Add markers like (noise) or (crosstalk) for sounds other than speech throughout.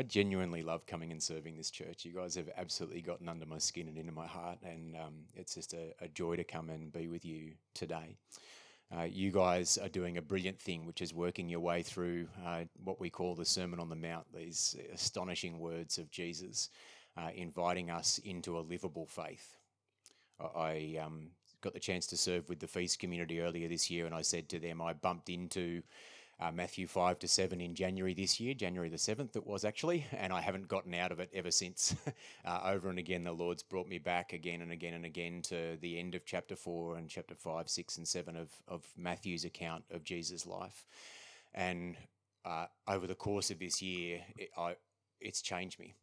I genuinely love coming and serving this church. You guys have absolutely gotten under my skin and into my heart, and um, it's just a, a, joy to come and be with you today. Uh, you guys are doing a brilliant thing, which is working your way through uh, what we call the Sermon on the Mount, these astonishing words of Jesus, uh, inviting us into a livable faith. I um, got the chance to serve with the Feast community earlier this year, and I said to them, I bumped into uh, Matthew 5 to 7 in January this year, January the 7th it was actually, (laughs) and I haven't gotten out of it ever since. (laughs) uh, over and again, the Lord's brought me back again and again and again to the end of chapter 4 and chapter 5, 6, and 7 of, of Matthew's account of Jesus' life. And uh, over the course of this year, it, I, it's changed me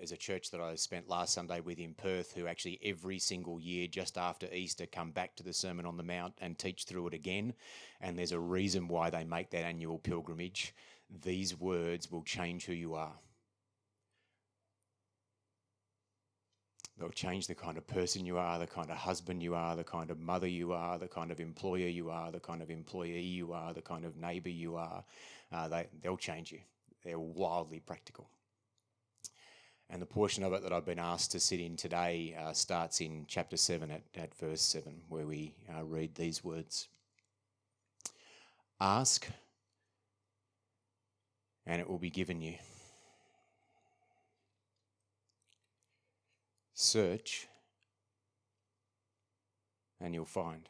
as a church that I spent last Sunday with in Perth, who actually every single year just after Easter come back to the Sermon on the Mount and teach through it again. And there's a reason why they make that annual pilgrimage. These words will change who you are. They'll change the kind of person you are, the kind of husband you are, the kind of mother you are, the kind of employer you are, the kind of employee you are, the kind of neighbour you are. Uh, they, they'll change you. They're wildly practical. And the portion of it that I've been asked to sit in today uh, starts in chapter 7 at, at verse 7, where we uh, read these words Ask, and it will be given you. Search, and you'll find.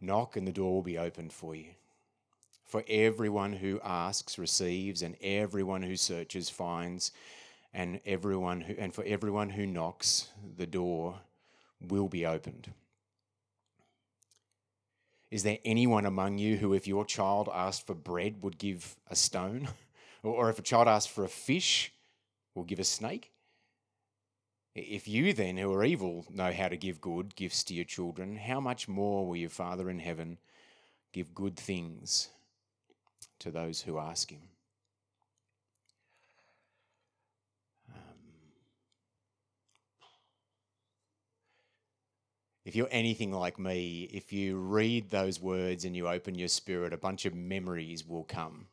Knock, and the door will be opened for you. For everyone who asks receives, and everyone who searches finds, and everyone who, and for everyone who knocks, the door will be opened. Is there anyone among you who, if your child asked for bread, would give a stone? (laughs) Or if a child asked for a fish, will give a snake? If you then, who are evil, know how to give good gifts to your children, how much more will your Father in heaven give good things to those who ask Him. Um, if you're anything like me, if you read those words and you open your spirit, a bunch of memories will come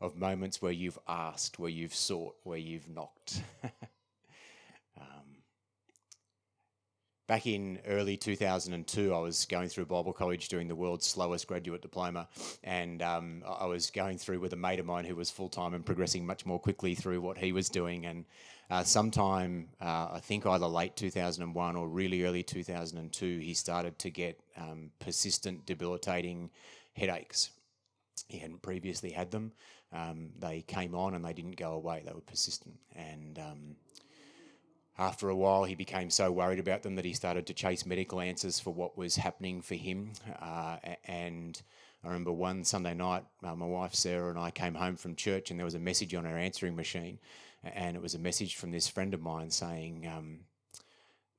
of moments where you've asked, where you've sought, where you've knocked. (laughs) back in early 2002, I was going through Bible college doing the world's slowest graduate diploma, and um, I was going through with a mate of mine who was full time and progressing much more quickly through what he was doing. And uh, sometime, uh, I think either late 2001 or really early 2002, he started to get um, persistent, debilitating headaches. He hadn't previously had them. Um, they came on and they didn't go away. They were persistent, and um, after a while, he became so worried about them that he started to chase medical answers for what was happening for him. Uh, and I remember one Sunday night, uh, my wife Sarah and I came home from church, and there was a message on our answering machine, and it was a message from this friend of mine saying um,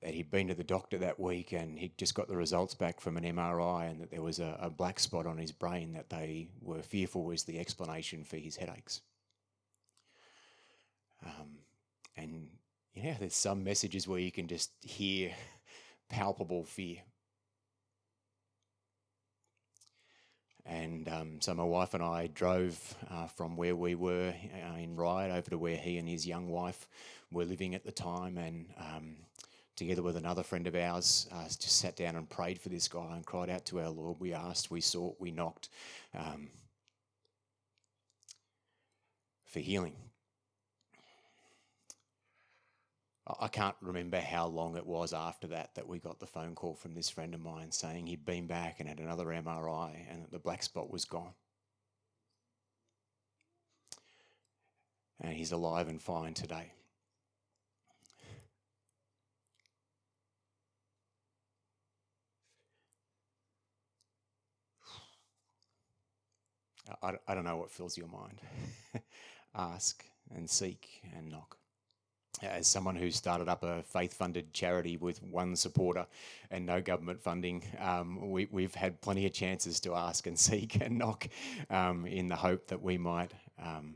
that he'd been to the doctor that week and he'd just got the results back from an MRI, and that there was a, a black spot on his brain that they were fearful was the explanation for his headaches. Um, and yeah, there's some messages where you can just hear (laughs) palpable fear. And um, so my wife and I drove uh, from where we were uh, in Ryde over to where he and his young wife were living at the time, and um, together with another friend of ours, uh, just sat down and prayed for this guy and cried out to our Lord. We asked, we sought, we knocked um, for healing. I can't remember how long it was after that that we got the phone call from this friend of mine saying he'd been back and had another MRI and that the black spot was gone. And he's alive and fine today. I, I don't know what fills your mind. (laughs) Ask and seek and knock as someone who started up a faith-funded charity with one supporter and no government funding, um, we, have had plenty of chances to ask and (laughs) seek and knock um, in the hope that we might um,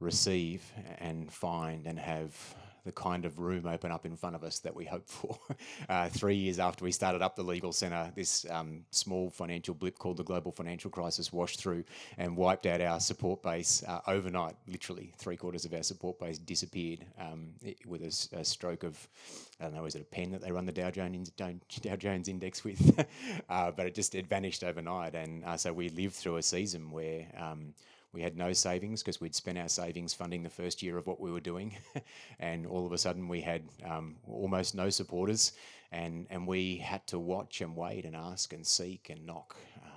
receive and find and have the kind of room open up in front of us that we hoped for. (laughs) Uh, three years after we started up the legal centre, this um, small financial blip called the global financial crisis washed through and wiped out our support base uh, overnight. Literally, three quarters of our support base disappeared um, with a, a, stroke of, I don't know, is it a pen that they run the Dow Jones, Dow Jones index with? (laughs) uh, but it just it vanished overnight, and uh, so we lived through a season where. Um, we had no savings because we'd spent our savings funding the first year of what we were doing, (laughs) and all of a sudden we had um, almost no supporters, and and we had to watch and wait and ask and seek and knock. Um,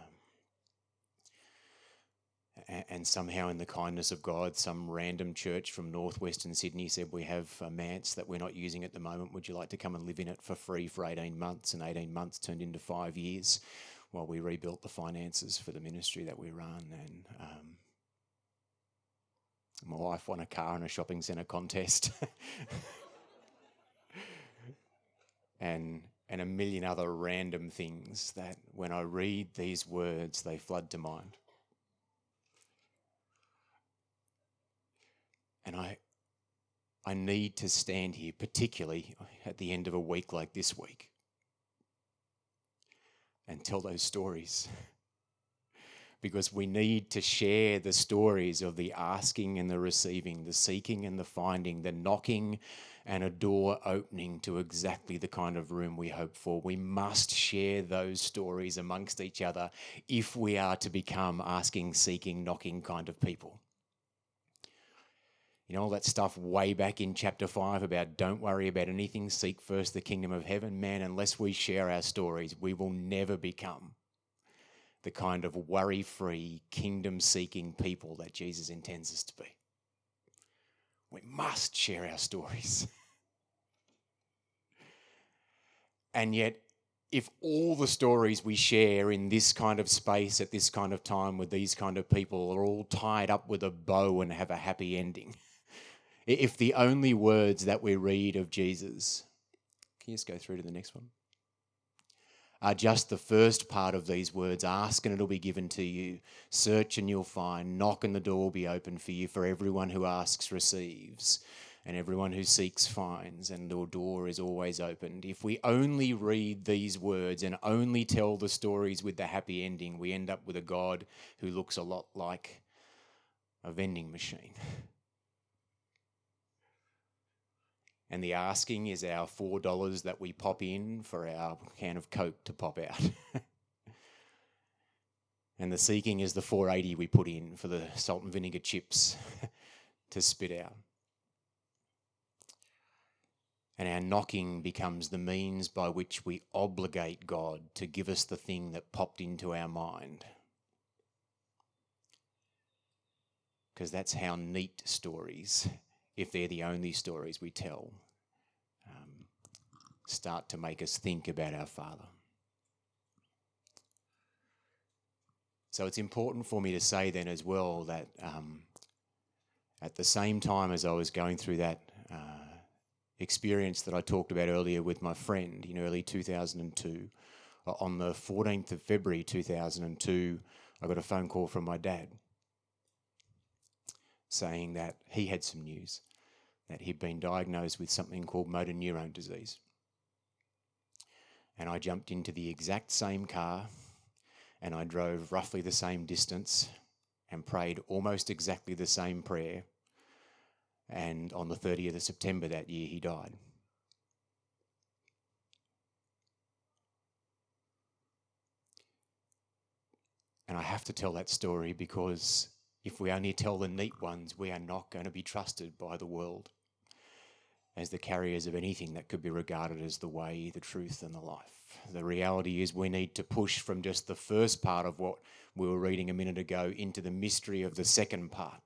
and somehow, in the kindness of God, some random church from northwestern Sydney said, We have a manse that we're not using at the moment. Would you like to come and live in it for free for 18 months? And 18 months turned into five years while we rebuilt the finances for the ministry that we run. And um, my wife won a car in a shopping centre contest. and and a million other random things that when I read these words, they flood to mind. And I, I need to stand here, particularly at the end of a week like this week, and tell those stories because we need to share the stories of the asking and the receiving, the seeking and the finding, the knocking and a door opening to exactly the kind of room we hope for. We must share those stories amongst each other if we are to become asking, seeking, knocking kind of people. You know, all that stuff way back in chapter 5 about don't worry about anything, seek first the kingdom of heaven. Man, unless we share our stories, we will never become the kind of worry free, kingdom seeking people that Jesus intends us to be. We must share our stories. (laughs) and yet, if all the stories we share in this kind of space at this kind of time with these kind of people are all tied up with a bow and have a happy ending, (laughs) if the only words that we read of Jesus, can you just go through to the next one? Are just the first part of these words ask and it'll be given to you, search and you'll find, knock and the door will be open for you. For everyone who asks receives, and everyone who seeks finds, and the door is always opened. If we only read these words and only tell the stories with the happy ending, we end up with a God who looks a lot like a vending machine. (laughs) and the asking is our four dollars that we pop in for our can of coke to pop out (laughs) and the seeking is the 480 we put in for the salt and vinegar chips (laughs) to spit out and our knocking becomes the means by which we obligate God to give us the thing that popped into our mind. Because that's how neat stories if they're the only stories we tell, um, start to make us think about our Father. So it's important for me to say then as well that um, at the same time as I was going through that uh, experience that I talked about earlier with my friend in early 2002, on the 14th of February 2002, I got a phone call from my dad saying that he had some news that he'd been diagnosed with something called motor neurone disease. And I jumped into the exact same car and I drove roughly the same distance and prayed almost exactly the same prayer. And on the 30th of September that year, he died. And I have to tell that story because if we only tell the neat ones, we are not going to be trusted by the world as the carriers of anything that could be regarded as the way, the truth, and the life. The reality is, we need to push from just the first part of what we were reading a minute ago into the mystery of the second part,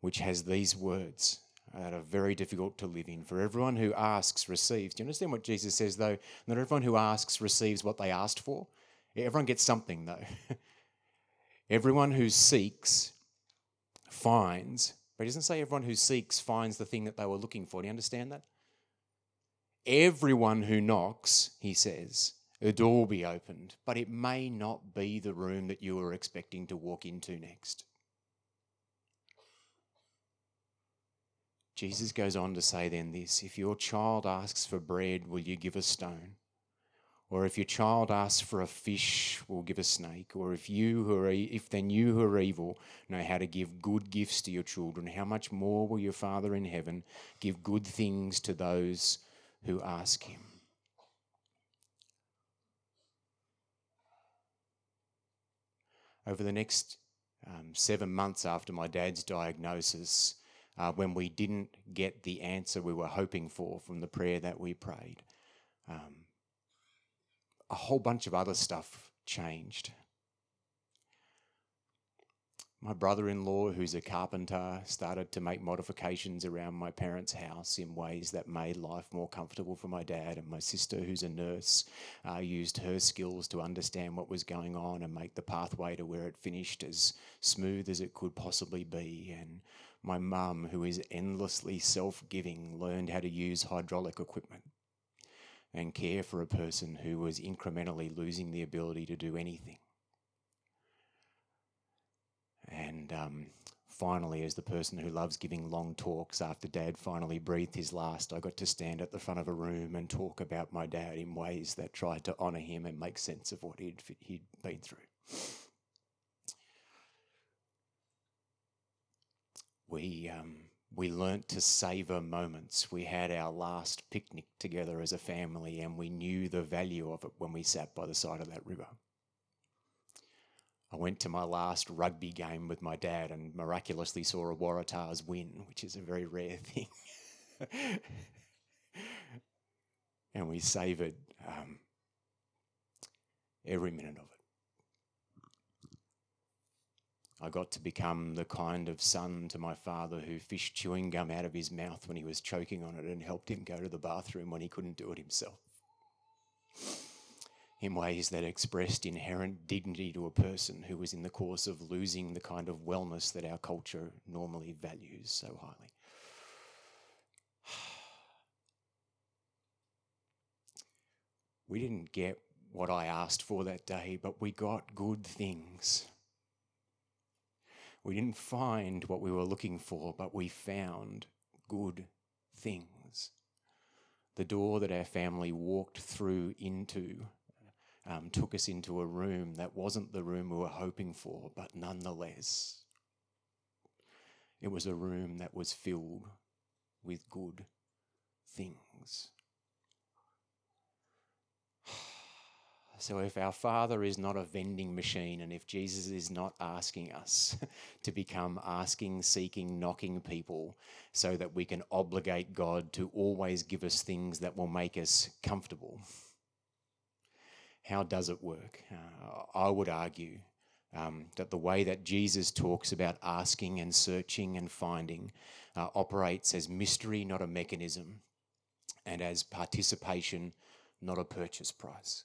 which has these words that are very difficult to live in. For everyone who asks receives. Do you understand what Jesus says, though? Not everyone who asks receives what they asked for. Everyone gets something, though. (laughs) everyone who seeks finds but he doesn't say everyone who seeks finds the thing that they were looking for. Do you understand that? Everyone who knocks, he says, a door will be opened, but it may not be the room that you were expecting to walk into next. Jesus goes on to say then this if your child asks for bread, will you give a stone? Or if your child asks for a fish, we'll give a snake. Or if you who are if then you who are evil know how to give good gifts to your children, how much more will your Father in heaven give good things to those who ask him? Over the next um, seven months after my dad's diagnosis, uh, when we didn't get the answer we were hoping for from the prayer that we prayed, um, a whole bunch of other stuff changed. My brother in law, who's a carpenter, started to make modifications around my parents' house in ways that made life more comfortable for my dad. And my sister, who's a nurse, uh, used her skills to understand what was going on and make the pathway to where it finished as smooth as it could possibly be. And my mum, who is endlessly self giving, learned how to use hydraulic equipment and care for a person who was incrementally losing the ability to do anything. And um, finally, as the person who loves giving long talks, after dad finally breathed his last, I got to stand at the front of a room and talk about my dad in ways that tried to honour him and make sense of what he'd, he'd been through. We um, we learnt to savour moments. We had our last picnic together as a family, and we knew the value of it when we sat by the side of that river. I went to my last rugby game with my dad and miraculously saw a Waratahs win, which is a very rare (laughs) thing. and we savoured um, every minute of it. I got to become the kind of son to my father who fished chewing gum out of his mouth when he was choking on it and helped him go to the bathroom when he couldn't do it himself. In ways that expressed inherent dignity to a person who was in the course of losing the kind of wellness that our culture normally values so highly. (sighs) We didn't get what I asked for that day, but we got good things. We didn't find what we were looking for, but we found good things. The door that our family walked through into um, took us into a room that wasn't the room we were hoping for, but nonetheless, it was a room that was filled with good things. So, if our Father is not a vending machine, and if Jesus is not asking us (laughs) to become asking, seeking, knocking people so that we can obligate God to always give us things that will make us comfortable, how does it work? Uh, I would argue um, that the way that Jesus talks about asking and searching and finding uh, operates as mystery, not a mechanism, and as participation, not a purchase price.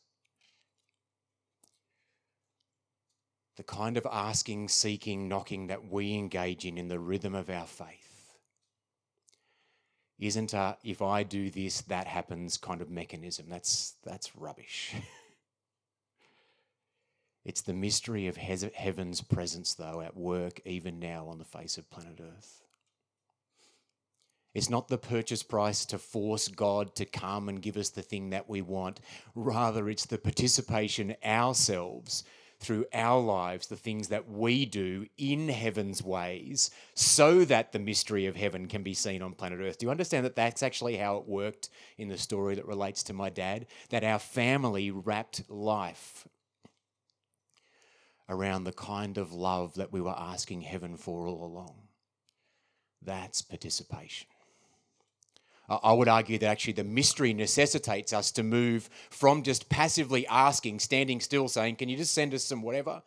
The kind of asking, seeking, knocking that we engage in in the rhythm of our faith isn't a if I do this, that happens kind of mechanism. That's, that's rubbish. (laughs) it's the mystery of heaven's presence, though, at work even now on the face of planet Earth. It's not the purchase price to force God to come and give us the thing that we want. Rather, it's the participation ourselves through our lives the things that we do in heaven's ways so that the mystery of heaven can be seen on planet Earth. Do you understand that that's actually how it worked in the story that relates to my dad? That our family wrapped life around the kind of love that we were asking heaven for all along. That's participation. I would argue that actually the mystery necessitates us to move from just passively asking, standing still, saying, Can you just send us some whatever,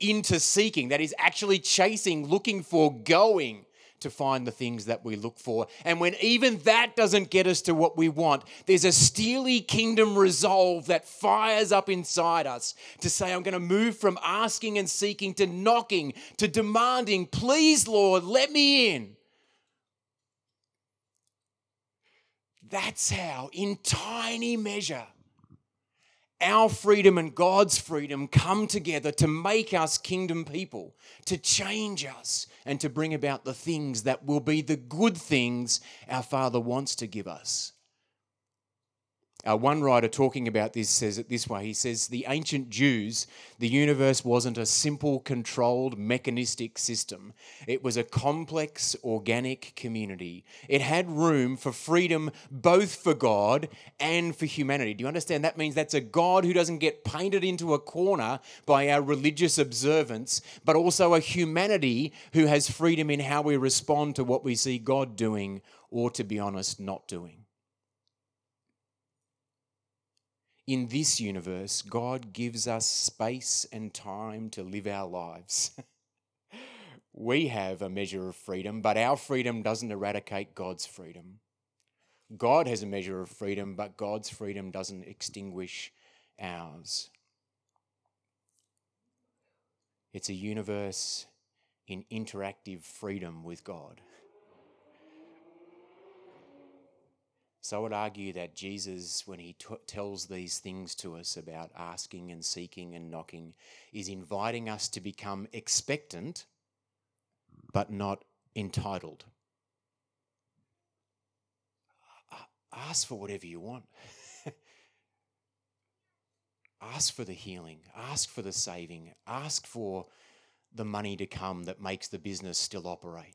into seeking. That is actually chasing, looking for, going to find the things that we look for. And when even that doesn't get us to what we want, there's a steely kingdom resolve that fires up inside us to say, I'm going to move from asking and seeking to knocking to demanding, Please, Lord, let me in. That's how, in tiny measure, our freedom and God's freedom come together to make us kingdom people, to change us, and to bring about the things that will be the good things our Father wants to give us. Uh, one writer talking about this says it this way He says, The ancient Jews, the universe wasn't a simple, controlled, mechanistic system. It was a complex, organic community. It had room for freedom both for God and for humanity. Do you understand? That means that's a God who doesn't get painted into a corner by our religious observance, but also a humanity who has freedom in how we respond to what we see God doing or, to be honest, not doing. In this universe, God gives us space and time to live our lives. (laughs) we have a measure of freedom, but our freedom doesn't eradicate God's freedom. God has a measure of freedom, but God's freedom doesn't extinguish ours. It's a universe in interactive freedom with God. So I would argue that Jesus, when he t- tells these things to us about asking and seeking and knocking, is inviting us to become expectant but not entitled. Ask for whatever you want. (laughs) ask for the healing, ask for the saving, ask for the money to come that makes the business still operate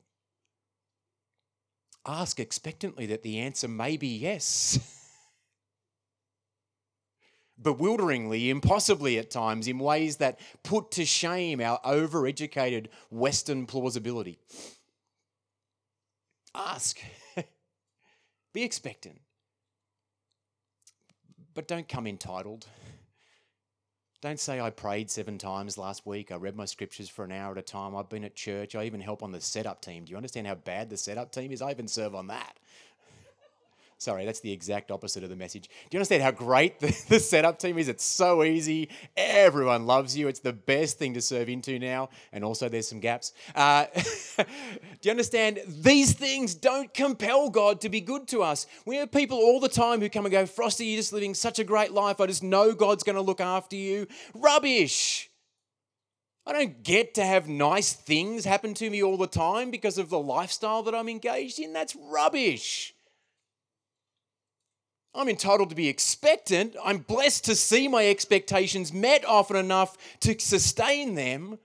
ask expectantly that the answer may be yes. (laughs) Bewilderingly, impossibly at times, in ways that put to shame our overeducated Western plausibility. Ask. (laughs) be expectant. But don't come entitled. Don't say I prayed seven times last week. I read my scriptures for an hour at a time. I've been at church. I even help on the setup team. Do you understand how bad the setup team is? I even serve on that. Sorry, that's the exact opposite of the message. Do you understand how great (laughs) the, the, setup team is? It's so easy. Everyone loves you. It's the best thing to serve into now. And also, there's some gaps. Uh, (laughs) do you understand? These things don't compel God to be good to us. We have people all the time who come and go, Frosty, you're just living such a great life. I just know God's going to look after you. Rubbish. I don't get to have nice things happen to me all the time because of the lifestyle that I'm engaged in. That's rubbish. I'm entitled to be expectant. I'm blessed to see my expectations met often enough to sustain them.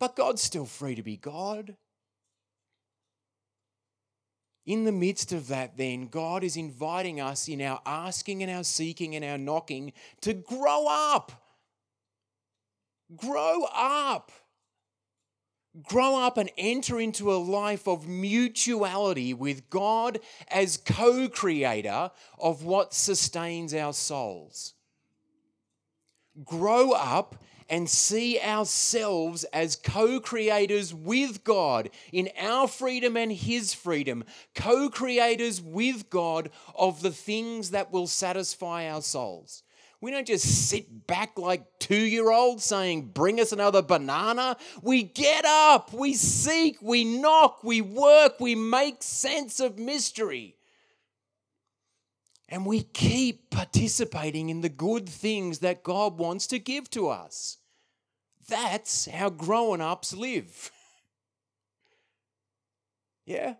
But God's still free to be God. In the midst of that, then, God is inviting us in our asking and our seeking and our knocking to grow up. Grow up grow up and enter into a life of mutuality with God as co creator of what sustains our souls. Grow up and see ourselves as co creators with God in our freedom and His freedom, co creators with God of the things that will satisfy our souls. We don't just sit back like two year olds saying, Bring us another banana. We get up, we seek, we knock, we work, we make sense of mystery. And we keep participating in the good things that God wants to give to us. That's how grown ups live. (laughs) yeah?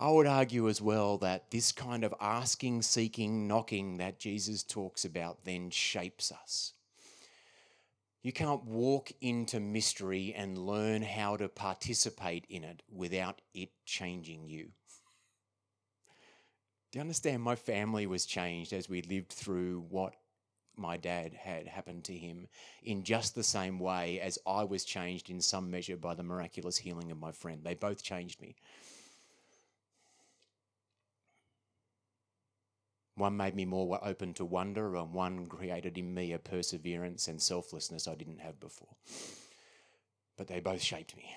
I would argue as well that this kind of asking, seeking, knocking that Jesus talks about then shapes us. You can't walk into mystery and learn how to participate in it without it changing you. Do you understand? My family was changed as we lived through what my dad had happened to him in just the same way as I was changed in some measure by the miraculous healing of my friend. They both changed me. One made me more open to wonder, and one created in me a perseverance and selflessness I didn't have before. But they both shaped me.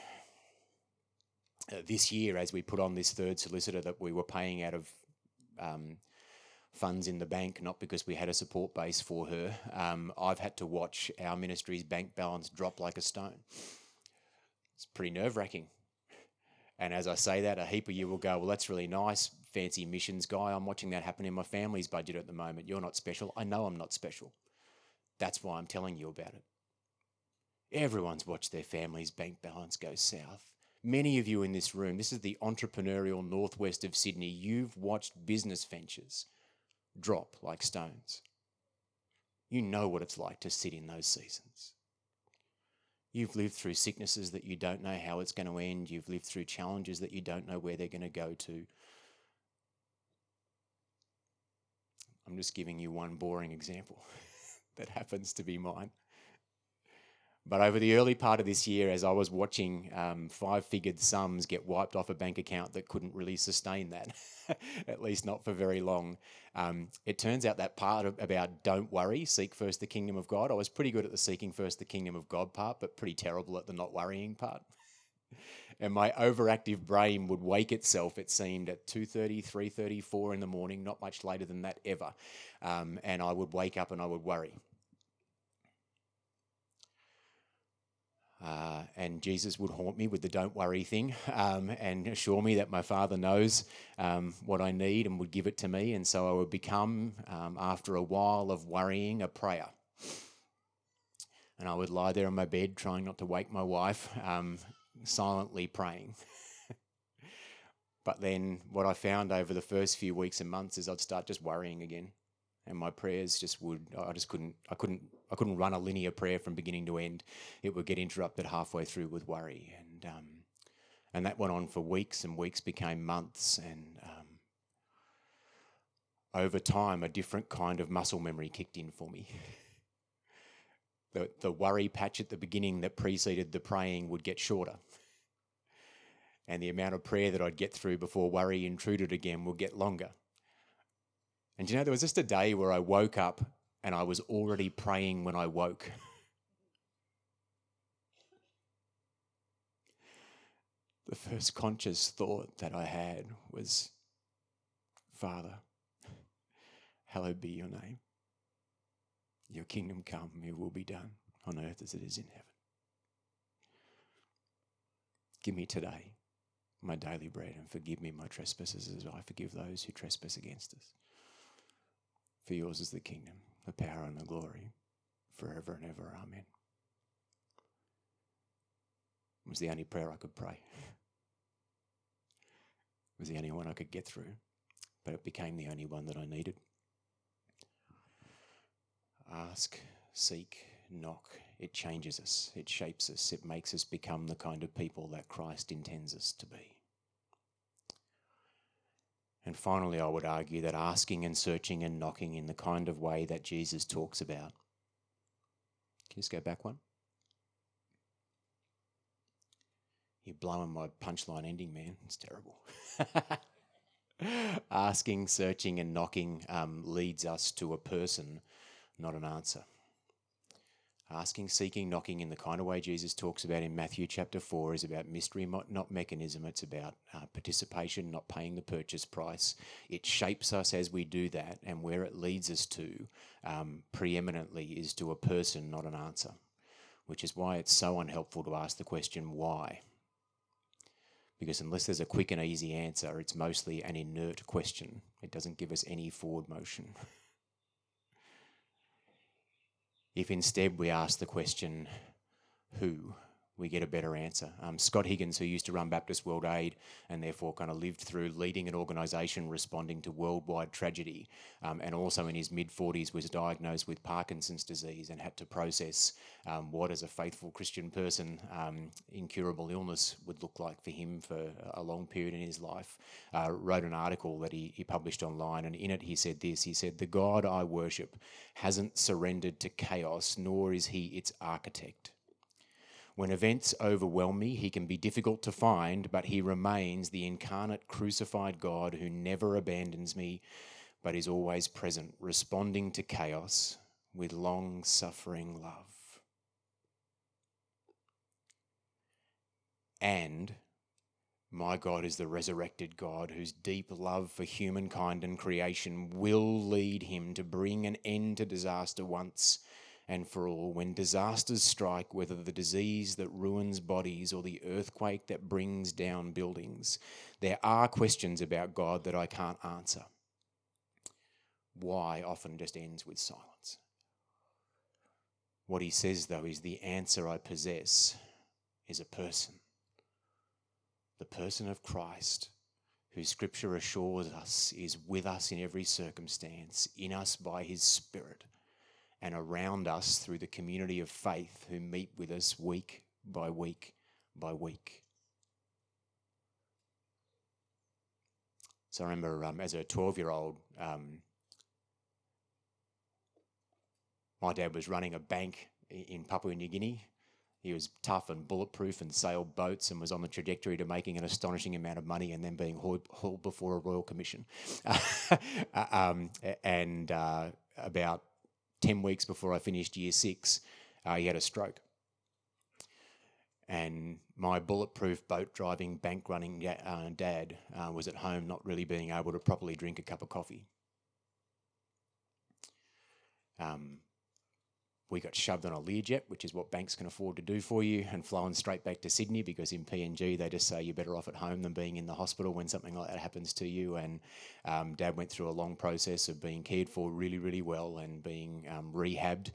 Uh, this year, as we put on this third solicitor that we were paying out of um, funds in the bank, not because we had a support base for her, um, I've had to watch our ministry's bank balance drop like a stone. It's pretty nerve wracking. And as I say that, a heap of you will go, Well, that's really nice, fancy missions guy. I'm watching that happen in my family's budget at the moment. You're not special. I know I'm not special. That's why I'm telling you about it. Everyone's watched their family's bank balance go south. Many of you in this room, this is the entrepreneurial northwest of Sydney, you've watched business ventures drop like stones. You know what it's like to sit in those seasons. You've lived through sicknesses that you don't know how it's going to end. You've lived through challenges that you don't know where they're going to go to. I'm just giving you one boring example (laughs) that happens to be mine. But over the early part of this year, as I was watching um, five figured sums get wiped off a bank account that couldn't really sustain that, (laughs) at least not for very long, um, it turns out that part of, about don't worry, seek first the kingdom of God. I was pretty good at the seeking first the kingdom of God part, but pretty terrible at the not worrying part. And my overactive brain would wake itself, it seemed, at 2.30, 3.30, 4 in the morning, not much later than that ever. Um, and I would wake up and I would worry. Uh, and Jesus would haunt me with the don't worry thing (laughs) um, and assure me that my Father knows um, what I need and would give it to me. And so I would become, um, after a while of worrying, a prayer. And I would lie there on my bed, trying not to wake my wife, um, silently praying. (laughs) but then what I found over the first few weeks and months is I'd start just worrying again and my prayers just would I just couldn't I couldn't I couldn't run a linear prayer from beginning to end. It would get interrupted halfway through with worry, and um, and that went on for weeks, and weeks became months, and um, over time, a different kind of muscle memory kicked in for me. (laughs) the the worry patch at the beginning that preceded the praying would get shorter. And the amount of prayer that I'd get through before worry intruded again would get longer and you know, there was just a day where I woke up and I was already praying when I woke. (laughs) the first conscious thought that I had was, Father, hallowed be your name. Your kingdom come, your will be done on earth as it is in heaven. Give me today my daily bread and forgive me my trespasses as I forgive those who trespass against us. For yours is the kingdom, the power, and the glory, forever and ever. Amen. It was the only prayer I could pray. It (laughs) was the only one I could get through, but it became the only one that I needed. Ask, seek, knock. It changes us, it shapes us, it makes us become the kind of people that Christ intends us to be. And finally, I would argue that asking and searching and knocking in the kind of way that Jesus talks about. Can you just go back one? You're blowing my punchline ending, man. It's terrible. (laughs) asking, searching, and knocking um, leads us to a person, not an answer asking, seeking, knocking in the kind of way Jesus talks about in Matthew chapter 4 is about mystery, not mechanism. It's about uh, participation, not paying the purchase price. It shapes us as we do that, and where it leads us to um, preeminently is to a person, not an answer, which is why it's so unhelpful to ask the question, why? Because unless there's a quick and easy answer, it's mostly an inert question. It doesn't give us any forward motion. (laughs) If instead we ask the question, who? We get a better answer. Um, Scott Higgins, who used to run Baptist World Aid and therefore kind of lived through leading an organisation responding to worldwide tragedy, um, and also in his mid 40s was diagnosed with Parkinson's disease and had to process um, what, as a faithful Christian person, um, incurable illness would look like for him for a long period in his life. Uh, wrote an article that he, he published online, and in it he said this He said, The God I worship hasn't surrendered to chaos, nor is he its architect. When events overwhelm me, he can be difficult to find, but he remains the incarnate crucified God who never abandons me, but is always present, responding to chaos with long suffering love. And my God is the resurrected God whose deep love for humankind and creation will lead him to bring an end to disaster once and for all, when disasters strike, whether the disease that ruins bodies or the earthquake that brings down buildings, there are questions about God that I can't answer. Why often just ends with silence. What he says, though, is the answer I possess is a person. The person of Christ, who Scripture assures us is with us in every circumstance, in us by his Spirit and around us through the community of faith who meet with us week by week by week. So I remember um, as a 12 year old, um, my dad was running a bank in Papua New Guinea. He was tough and bulletproof and sailed boats and was on the trajectory to making an astonishing amount of money and then being hauled before a royal commission. (laughs) um, and uh, about 10 weeks before I finished year six, uh, he had a stroke. And my bulletproof boat driving, bank running uh, dad uh, was at home not really being able to properly drink a cup of coffee. Um, we got shoved on a Learjet, which is what banks can afford to do for you, and flown straight back to Sydney because in PNG they just say you're better off at home than being in the hospital when something like that happens to you. And um, Dad went through a long process of being cared for really, really well and being um, rehabbed.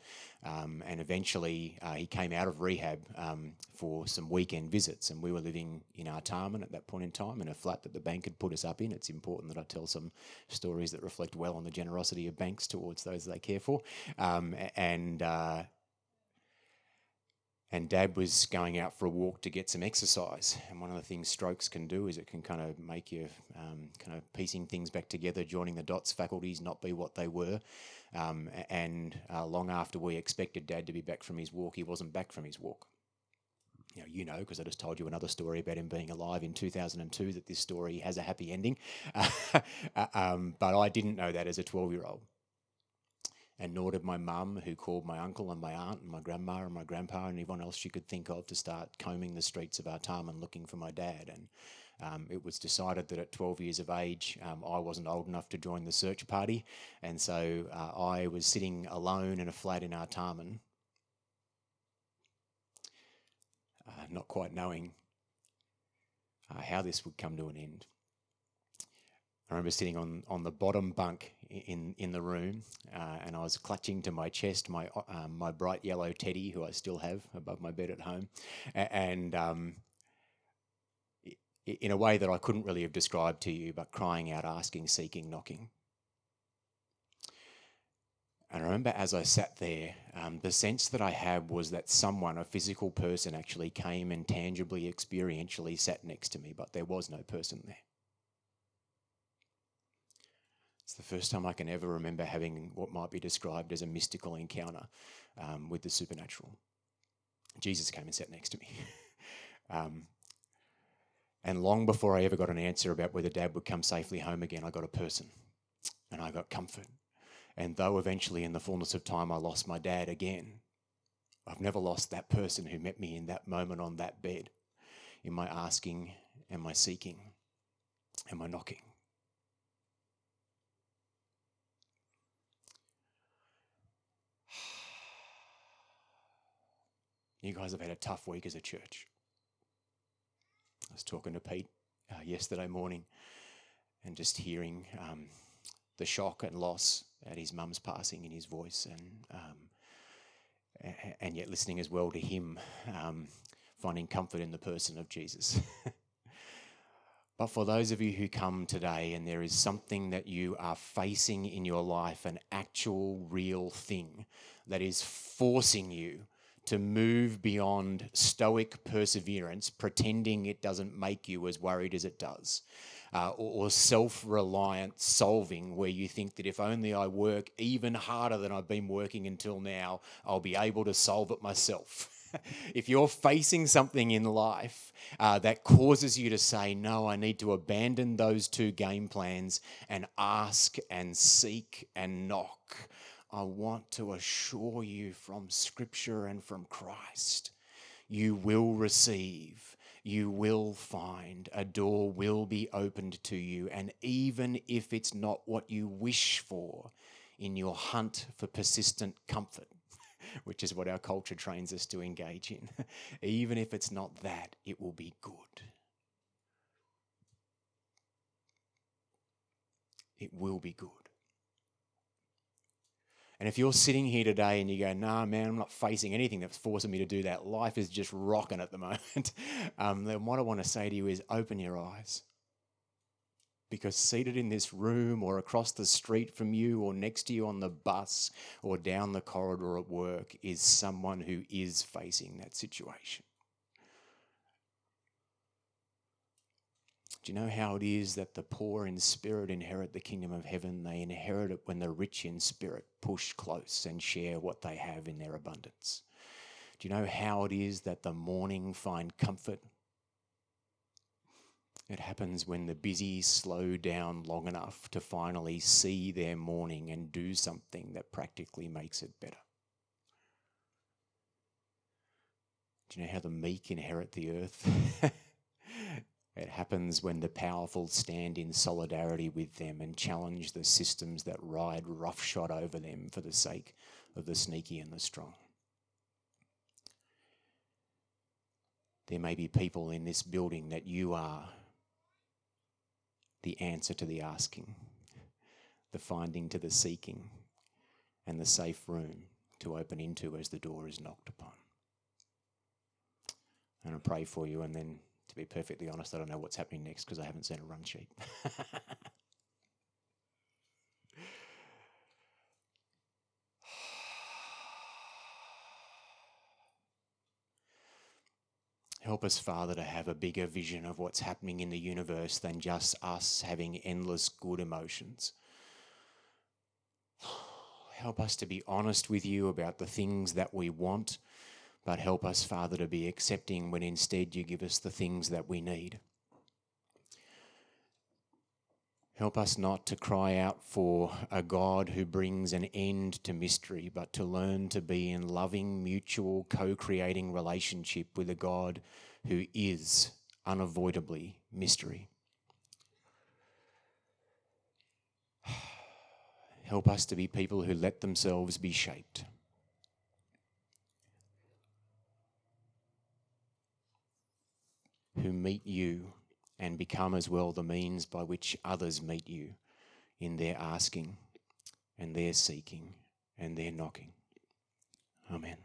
Um, and eventually uh, he came out of rehab um, for some weekend visits. And we were living in our Artarmon at that point in time in a flat that the bank had put us up in. It's important that I tell some stories that reflect well on the generosity of banks towards those they care for. Um, and uh, and dad was going out for a walk to get some exercise. And one of the things strokes can do is it can kind of make you um, kind of piecing things back together, joining the dots, faculties not be what they were. Um, and uh, long after we expected dad to be back from his walk, he wasn't back from his walk. You know, you know, because I just told you another story about him being alive in 2002, that this story has a happy ending. (laughs) um, but I didn't know that as a 12 year old and nor did my mum, who called my uncle and my aunt and my grandma and my grandpa and everyone else she could think of to start combing the streets of our town and looking for my dad. And um, it was decided that at 12 years of age, um, I wasn't old enough to join the search party. And so uh, I was sitting alone in a flat in Artarmon, uh, not quite knowing uh, how this would come to an end. I remember sitting on, on the bottom bunk in, in the room, uh, and I was clutching to my chest my um, my bright yellow teddy, who I still have above my bed at home, and um, in a way that I couldn't really have described to you, but crying out, asking, seeking, knocking. And I remember as I sat there, um, the sense that I had was that someone, a physical person, actually came and tangibly, experientially sat next to me, but there was no person there. It's the first time I can ever remember having what might be described as a mystical encounter um, with the supernatural. Jesus came and sat next to me. (laughs) um, and long before I ever got an answer about whether dad would come safely home again, I got a person and I got comfort. And though eventually, in the fullness of time, I lost my dad again, I've never lost that person who met me in that moment on that bed, in my asking and my seeking and my knocking. (sighs) You guys have had a tough week as a church. I was talking to Pete uh, yesterday morning and just hearing um, the shock and loss at his mum's passing in his voice and um, and yet listening as well to him um, finding comfort in the person of Jesus. (laughs) but for those of you who come today and there is something that you are facing in your life, an actual real thing that is forcing you to move beyond stoic perseverance, pretending it doesn't make you as worried as it does, uh, or, or self reliant solving, where you think that if only I work even harder than I've been working until now, I'll be able to solve it myself. (laughs) if you're facing something in life uh, that causes you to say, No, I need to abandon those two game plans and ask and seek and knock, I want to assure you from Scripture and from Christ, you will receive, you will find, a door will be opened to you. And even if it's not what you wish for in your hunt for persistent comfort, (laughs) which is what our culture trains us to engage in. (laughs) Even if it's not that, it will be good. It will be good. And if you're sitting here today and you go, nah, man, I'm not facing anything that's forcing me to do that, life is just rocking at the (laughs) moment, um, then what I want to say to you is open your eyes. Because seated in this room or across the street from you or next to you on the bus or down the corridor at work is someone who is facing that situation. Do you know how it is that the poor in spirit inherit the kingdom of heaven? They inherit it when the rich in spirit push close and share what they have in their abundance. Do you know how it is that the mourning find comfort? It happens when the busy slow down long enough to finally see their mourning and do something that practically makes it better. Do you know how the meek inherit the earth? (laughs) It happens when the powerful stand in solidarity with them and challenge the systems that ride roughshod over them for the sake of the sneaky and the strong. There may be people in this building that you are the answer to the asking, the finding to the seeking, and the safe room to open into as the door is knocked upon. And I pray for you and then to be perfectly honest, I don't know what's happening next because I haven't seen a run sheet. (sighs) Help us, Father, to have a bigger vision of what's happening in the universe than just us having endless good emotions. (sighs) Help us to be honest with you about the things that we want but help us, Father, to be accepting when instead you give us the things that we need. Help us not to cry out for a God who brings an end to mystery, but to learn to be in loving, mutual, co creating relationship with a God who is unavoidably mystery. (sighs) Help us to be people who let themselves be shaped. Who meet you and become as well the means by which others meet you in their asking and their seeking and their knocking. Amen.